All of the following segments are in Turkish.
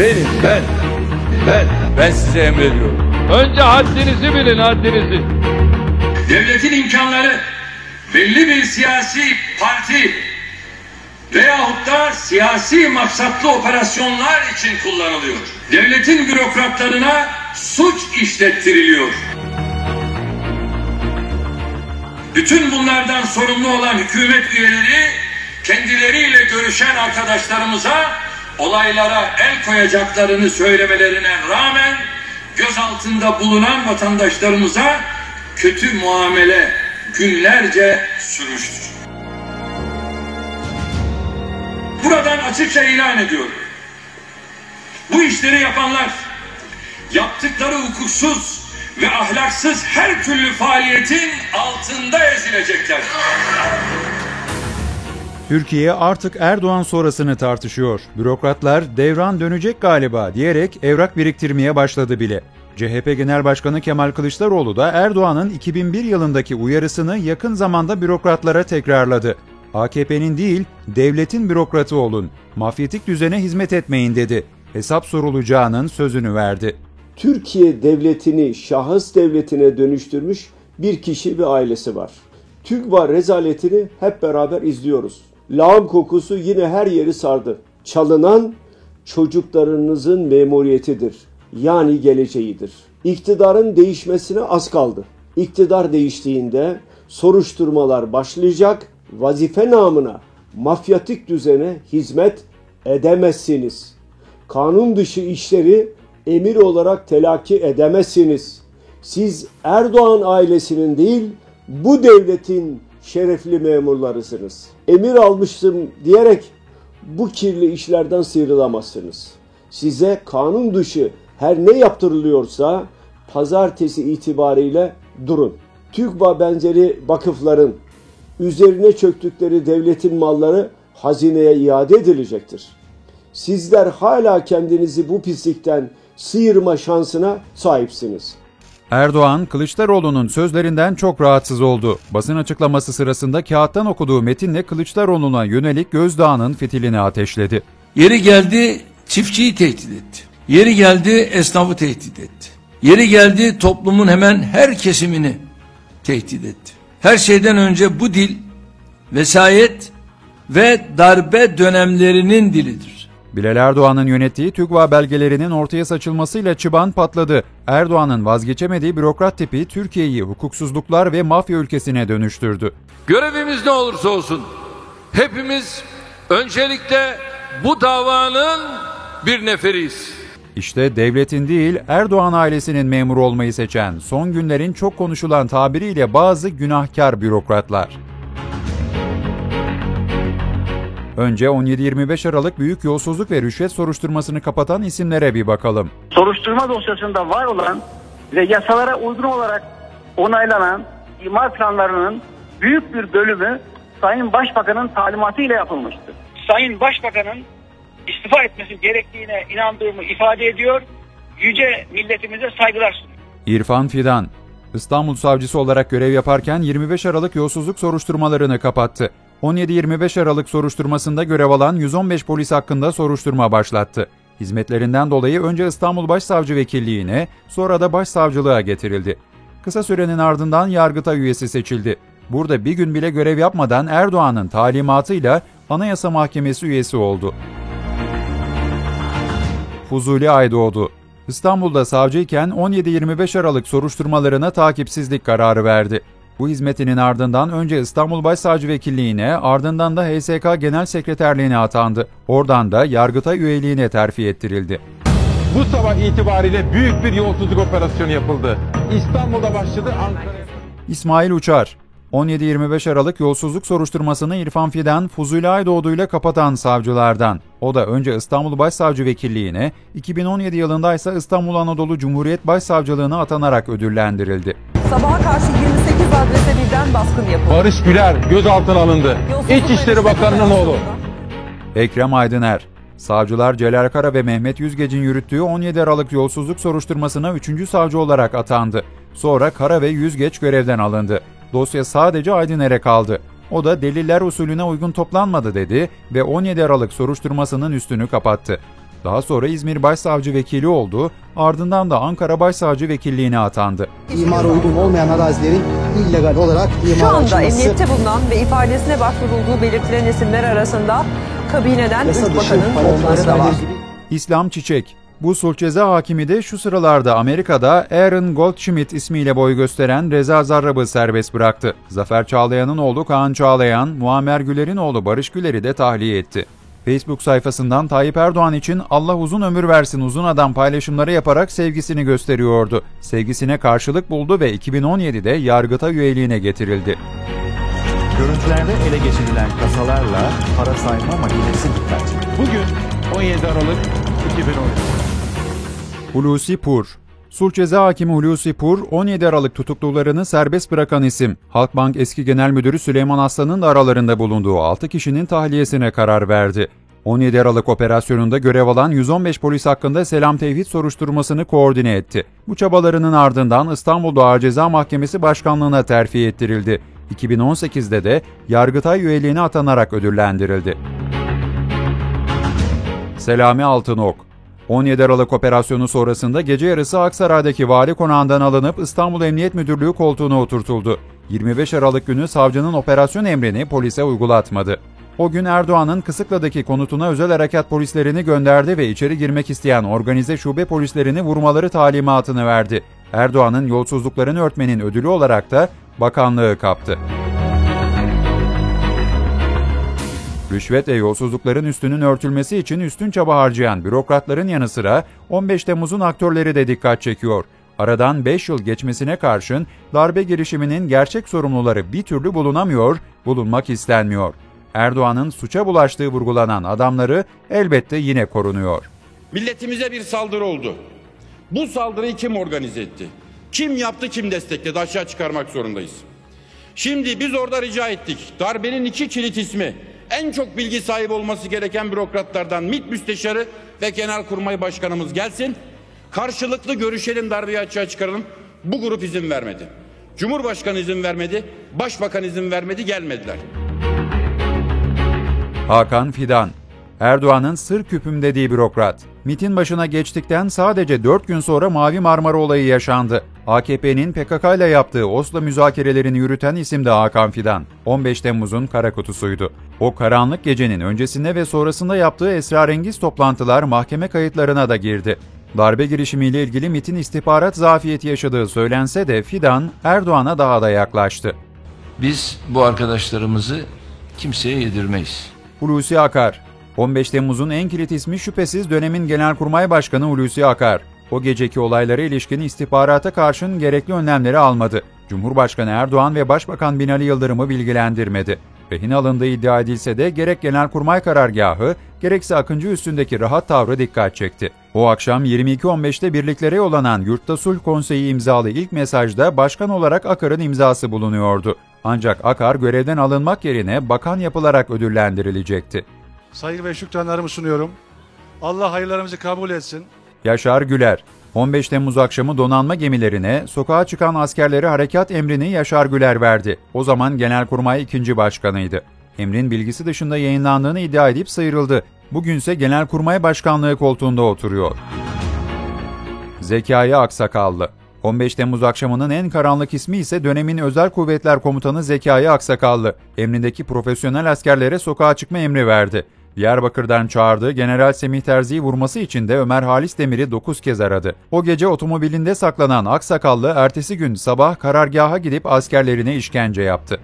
Benim ben. Ben. Ben size emrediyorum. Önce haddinizi bilin haddinizi. devletin imkanları belli bir siyasi parti veyahut da siyasi maksatlı operasyonlar için kullanılıyor. Devletin bürokratlarına suç işlettiriliyor. Bütün bunlardan sorumlu olan hükümet üyeleri kendileriyle görüşen arkadaşlarımıza olaylara el koyacaklarını söylemelerine rağmen gözaltında bulunan vatandaşlarımıza kötü muamele günlerce sürmüştür. Buradan açıkça ilan ediyorum. Bu işleri yapanlar yaptıkları hukuksuz ve ahlaksız her türlü faaliyetin altında ezilecekler. Türkiye artık Erdoğan sonrasını tartışıyor. Bürokratlar devran dönecek galiba diyerek evrak biriktirmeye başladı bile. CHP Genel Başkanı Kemal Kılıçdaroğlu da Erdoğan'ın 2001 yılındaki uyarısını yakın zamanda bürokratlara tekrarladı. AKP'nin değil, devletin bürokratı olun, mafyatik düzene hizmet etmeyin dedi. Hesap sorulacağının sözünü verdi. Türkiye devletini şahıs devletine dönüştürmüş bir kişi ve ailesi var. TÜGVA rezaletini hep beraber izliyoruz. Lağım kokusu yine her yeri sardı. Çalınan çocuklarınızın memuriyetidir. Yani geleceğidir. İktidarın değişmesine az kaldı. İktidar değiştiğinde soruşturmalar başlayacak. Vazife namına mafyatik düzene hizmet edemezsiniz. Kanun dışı işleri emir olarak telakki edemezsiniz. Siz Erdoğan ailesinin değil, bu devletin şerefli memurlarısınız. Emir almıştım diyerek bu kirli işlerden sıyrılamazsınız. Size kanun dışı her ne yaptırılıyorsa pazartesi itibariyle durun. TÜGVA benzeri vakıfların üzerine çöktükleri devletin malları hazineye iade edilecektir. Sizler hala kendinizi bu pislikten sıyırma şansına sahipsiniz. Erdoğan, Kılıçdaroğlu'nun sözlerinden çok rahatsız oldu. Basın açıklaması sırasında kağıttan okuduğu metinle Kılıçdaroğlu'na yönelik gözdağının fitilini ateşledi. Yeri geldi çiftçiyi tehdit etti. Yeri geldi esnafı tehdit etti. Yeri geldi toplumun hemen her kesimini tehdit etti. Her şeyden önce bu dil vesayet ve darbe dönemlerinin dilidir. Bilal Erdoğan'ın yönettiği TÜGVA belgelerinin ortaya saçılmasıyla çıban patladı. Erdoğan'ın vazgeçemediği bürokrat tipi Türkiye'yi hukuksuzluklar ve mafya ülkesine dönüştürdü. Görevimiz ne olursa olsun hepimiz öncelikle bu davanın bir neferiyiz. İşte devletin değil Erdoğan ailesinin memur olmayı seçen, son günlerin çok konuşulan tabiriyle bazı günahkar bürokratlar. Önce 17-25 Aralık büyük yolsuzluk ve rüşvet soruşturmasını kapatan isimlere bir bakalım. soruşturma dosyasında var olan ve yasalara uygun olarak onaylanan imar planlarının büyük bir bölümü Sayın Başbakan'ın talimatıyla yapılmıştır. Sayın Başbakan'ın istifa etmesi gerektiğine inandığımı ifade ediyor. Yüce milletimize saygılar sunuyorum. İrfan Fidan, İstanbul Savcısı olarak görev yaparken 25 Aralık yolsuzluk soruşturmalarını kapattı. 17-25 Aralık soruşturmasında görev alan 115 polis hakkında soruşturma başlattı. Hizmetlerinden dolayı önce İstanbul Başsavcı Vekilliğine, sonra da Başsavcılığa getirildi. Kısa sürenin ardından Yargıtay üyesi seçildi. Burada bir gün bile görev yapmadan Erdoğan'ın talimatıyla Anayasa Mahkemesi üyesi oldu. Fuzuli Aydoğdu İstanbul'da savcıyken 17-25 Aralık soruşturmalarına takipsizlik kararı verdi. Bu hizmetinin ardından önce İstanbul Başsavcı Vekilliğine ardından da HSK Genel Sekreterliğine atandı. Oradan da Yargıtay üyeliğine terfi ettirildi. Bu sabah itibariyle büyük bir yolsuzluk operasyonu yapıldı. İstanbul'da başladı, Ankara'ya... İsmail Uçar 17-25 Aralık yolsuzluk soruşturmasını İrfan Fidan, Fuzuli Aydoğdu ile kapatan savcılardan. O da önce İstanbul Başsavcı Vekilliğine, 2017 yılında ise İstanbul Anadolu Cumhuriyet Başsavcılığına atanarak ödüllendirildi. Sabaha karşı 28 adrese birden baskın yapıldı. Barış Güler gözaltına alındı. Yolsuzluk İçişleri Bakanı'nın oğlu. Ekrem Aydıner Savcılar Celal Kara ve Mehmet Yüzgec'in yürüttüğü 17 Aralık yolsuzluk soruşturmasına 3. savcı olarak atandı. Sonra Kara ve Yüzgeç görevden alındı. Dosya sadece Aydıner'e kaldı. O da deliller usulüne uygun toplanmadı dedi ve 17 Aralık soruşturmasının üstünü kapattı. Daha sonra İzmir Başsavcı Vekili oldu, ardından da Ankara Başsavcı Vekilliğine atandı. İmara uygun olmayan arazilerin illegal olarak imar Şu anda açılması emniyette bulunan ve ifadesine başvurulduğu belirtilen isimler arasında kabineden üst bakanın oğulları da var. İslam Çiçek bu sulh ceza hakimi de şu sıralarda Amerika'da Aaron Goldschmidt ismiyle boy gösteren Reza Zarrab'ı serbest bıraktı. Zafer Çağlayan'ın oğlu Kaan Çağlayan, Muammer Güler'in oğlu Barış Güler'i de tahliye etti. Facebook sayfasından Tayyip Erdoğan için Allah uzun ömür versin uzun adam paylaşımları yaparak sevgisini gösteriyordu. Sevgisine karşılık buldu ve 2017'de Yargıtay üyeliğine getirildi. Görüntülerde ele geçirilen kasalarla para sayma makinesi dikkat. Bugün 17 Aralık 2013. Hulusi Pur Sulh Ceza Hakimi Hulusi Pur, 17 Aralık tutuklularını serbest bırakan isim. Halkbank eski genel müdürü Süleyman Aslan'ın da aralarında bulunduğu 6 kişinin tahliyesine karar verdi. 17 Aralık operasyonunda görev alan 115 polis hakkında selam tevhid soruşturmasını koordine etti. Bu çabalarının ardından İstanbul Ağır Ceza Mahkemesi Başkanlığı'na terfi ettirildi. 2018'de de Yargıtay üyeliğine atanarak ödüllendirildi. Selami Altınok 17 Aralık operasyonu sonrasında gece yarısı Aksaray'daki vali konağından alınıp İstanbul Emniyet Müdürlüğü koltuğuna oturtuldu. 25 Aralık günü savcının operasyon emrini polise uygulatmadı. O gün Erdoğan'ın Kısıklı'daki konutuna özel harekat polislerini gönderdi ve içeri girmek isteyen organize şube polislerini vurmaları talimatını verdi. Erdoğan'ın yolsuzluklarını örtmenin ödülü olarak da bakanlığı kaptı. Rüşvet ve yolsuzlukların üstünün örtülmesi için üstün çaba harcayan bürokratların yanı sıra 15 Temmuz'un aktörleri de dikkat çekiyor. Aradan 5 yıl geçmesine karşın darbe girişiminin gerçek sorumluları bir türlü bulunamıyor, bulunmak istenmiyor. Erdoğan'ın suça bulaştığı vurgulanan adamları elbette yine korunuyor. Milletimize bir saldırı oldu. Bu saldırıyı kim organize etti? Kim yaptı, kim destekledi? Aşağı çıkarmak zorundayız. Şimdi biz orada rica ettik. Darbenin iki kilit ismi en çok bilgi sahibi olması gereken bürokratlardan MİT Müsteşarı ve Genelkurmay Başkanımız gelsin. Karşılıklı görüşelim darbeyi açığa çıkaralım. Bu grup izin vermedi. Cumhurbaşkanı izin vermedi, Başbakan izin vermedi, gelmediler. Hakan Fidan Erdoğan'ın sır küpüm dediği bürokrat. MIT'in başına geçtikten sadece 4 gün sonra Mavi Marmara olayı yaşandı. AKP'nin PKK ile yaptığı Oslo müzakerelerini yürüten isim de Hakan Fidan. 15 Temmuz'un kara kutusuydu. O karanlık gecenin öncesinde ve sonrasında yaptığı esrarengiz toplantılar mahkeme kayıtlarına da girdi. Darbe girişimiyle ilgili MIT'in istihbarat zafiyeti yaşadığı söylense de Fidan Erdoğan'a daha da yaklaştı. Biz bu arkadaşlarımızı kimseye yedirmeyiz. Hulusi Akar 15 Temmuz'un en kilit ismi şüphesiz dönemin Genelkurmay Başkanı Hulusi Akar. O geceki olaylara ilişkin istihbarata karşın gerekli önlemleri almadı. Cumhurbaşkanı Erdoğan ve Başbakan Binali Yıldırım'ı bilgilendirmedi. Rehin alındığı iddia edilse de gerek Genelkurmay karargahı, gerekse Akıncı üstündeki rahat tavrı dikkat çekti. O akşam 22.15'te birliklere yollanan Yurtta Sulh Konseyi imzalı ilk mesajda başkan olarak Akar'ın imzası bulunuyordu. Ancak Akar görevden alınmak yerine bakan yapılarak ödüllendirilecekti. Saygı ve şükranlarımı sunuyorum. Allah hayırlarımızı kabul etsin. Yaşar Güler 15 Temmuz akşamı donanma gemilerine sokağa çıkan askerlere harekat emrini Yaşar Güler verdi. O zaman Genelkurmay 2. Başkanıydı. Emrin bilgisi dışında yayınlandığını iddia edip sıyrıldı. Bugünse Genelkurmay Başkanlığı koltuğunda oturuyor. Zekai Aksakallı 15 Temmuz akşamının en karanlık ismi ise dönemin Özel Kuvvetler Komutanı Zekai Aksakallı. Emrindeki profesyonel askerlere sokağa çıkma emri verdi. Diyarbakır'dan çağırdığı General Semih Terzi'yi vurması için de Ömer Halis Demir'i 9 kez aradı. O gece otomobilinde saklanan Aksakallı ertesi gün sabah karargaha gidip askerlerine işkence yaptı.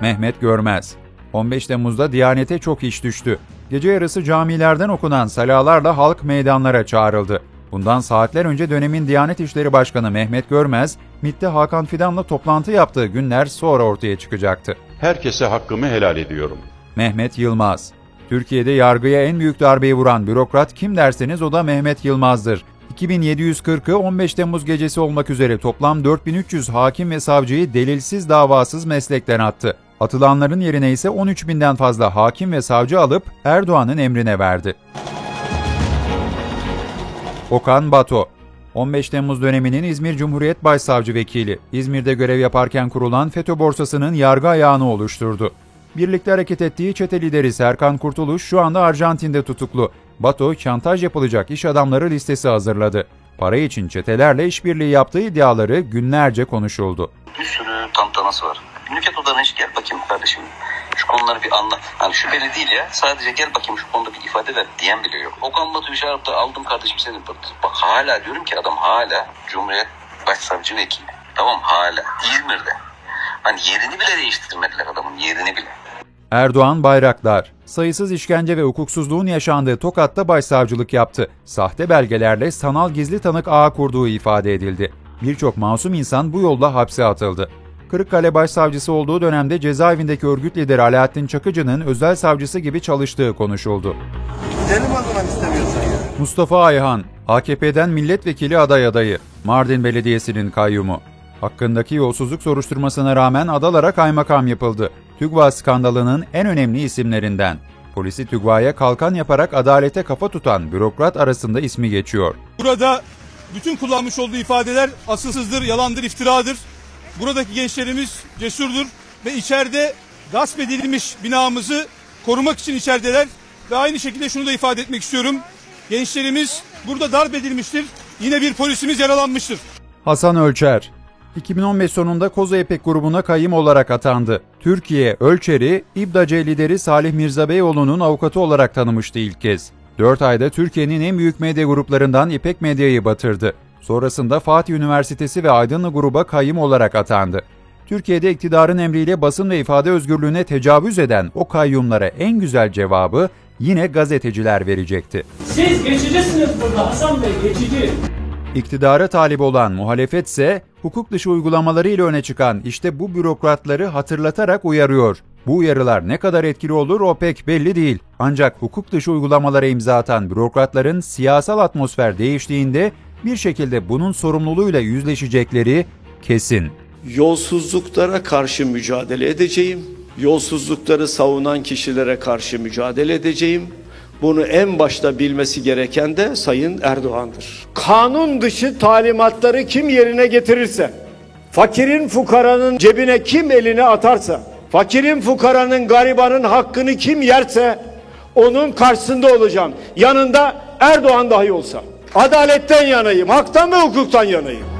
Mehmet Görmez 15 Temmuz'da Diyanet'e çok iş düştü. Gece yarısı camilerden okunan salalarla halk meydanlara çağrıldı. Bundan saatler önce dönemin Diyanet İşleri Başkanı Mehmet Görmez, MİT'te Hakan Fidan'la toplantı yaptığı günler sonra ortaya çıkacaktı. Herkese hakkımı helal ediyorum. Mehmet Yılmaz Türkiye'de yargıya en büyük darbeyi vuran bürokrat kim derseniz o da Mehmet Yılmaz'dır. 2740'ı 15 Temmuz gecesi olmak üzere toplam 4300 hakim ve savcıyı delilsiz davasız meslekten attı. Atılanların yerine ise 13 binden fazla hakim ve savcı alıp Erdoğan'ın emrine verdi. Okan Bato 15 Temmuz döneminin İzmir Cumhuriyet Başsavcı Vekili, İzmir'de görev yaparken kurulan FETÖ borsasının yargı ayağını oluşturdu. Birlikte hareket ettiği çete lideri Serkan Kurtuluş şu anda Arjantin'de tutuklu. Bato, şantaj yapılacak iş adamları listesi hazırladı. Para için çetelerle işbirliği yaptığı iddiaları günlerce konuşuldu. Bir sürü tantanası var. Nükhet Odan'a hiç gel bakayım kardeşim. Şu konuları bir anlat. Hani şüpheli değil ya. Sadece gel bakayım şu konuda bir ifade ver diyen bile yok. Okan Batu da aldım kardeşim seni. Bak, bak hala diyorum ki adam hala Cumhuriyet Başsavcı Vekili. Tamam hala. İzmir'de. Hani yerini bile değiştirmediler adamın yerini bile. Erdoğan Bayraktar, sayısız işkence ve hukuksuzluğun yaşandığı Tokat'ta başsavcılık yaptı. Sahte belgelerle sanal gizli tanık ağı kurduğu ifade edildi. Birçok masum insan bu yolla hapse atıldı. Kırıkkale Başsavcısı olduğu dönemde cezaevindeki örgüt lideri Alaaddin Çakıcı'nın özel savcısı gibi çalıştığı konuşuldu. Gidelim o zaman istemiyorsan ya. Mustafa Ayhan, AKP'den milletvekili aday adayı, Mardin Belediyesi'nin kayyumu. Hakkındaki yolsuzluk soruşturmasına rağmen adalara kaymakam yapıldı. TÜGVA skandalının en önemli isimlerinden. Polisi TÜGVA'ya kalkan yaparak adalete kafa tutan bürokrat arasında ismi geçiyor. Burada bütün kullanmış olduğu ifadeler asılsızdır, yalandır, iftiradır. Buradaki gençlerimiz cesurdur ve içeride gasp edilmiş binamızı korumak için içerideler. Ve aynı şekilde şunu da ifade etmek istiyorum. Gençlerimiz burada darp edilmiştir. Yine bir polisimiz yaralanmıştır. Hasan Ölçer 2015 sonunda Koza Epek grubuna kayyım olarak atandı. Türkiye Ölçer'i İBDAC lideri Salih Mirza Beyoğlu'nun avukatı olarak tanımıştı ilk kez. 4 ayda Türkiye'nin en büyük medya gruplarından İpek Medya'yı batırdı. Sonrasında Fatih Üniversitesi ve Aydınlı gruba kayyım olarak atandı. Türkiye'de iktidarın emriyle basın ve ifade özgürlüğüne tecavüz eden o kayyumlara en güzel cevabı yine gazeteciler verecekti. Siz geçicisiniz burada Hasan Bey, geçici. İktidara talip olan muhalefetse hukuk dışı uygulamalarıyla öne çıkan işte bu bürokratları hatırlatarak uyarıyor. Bu uyarılar ne kadar etkili olur o pek belli değil. Ancak hukuk dışı uygulamalara imza atan bürokratların siyasal atmosfer değiştiğinde bir şekilde bunun sorumluluğuyla yüzleşecekleri kesin. Yolsuzluklara karşı mücadele edeceğim. Yolsuzlukları savunan kişilere karşı mücadele edeceğim. Bunu en başta bilmesi gereken de Sayın Erdoğan'dır. Kanun dışı talimatları kim yerine getirirse, fakirin fukaranın cebine kim elini atarsa, fakirin fukaranın garibanın hakkını kim yerse onun karşısında olacağım. Yanında Erdoğan dahi olsa. Adaletten yanayım, haktan ve hukuktan yanayım.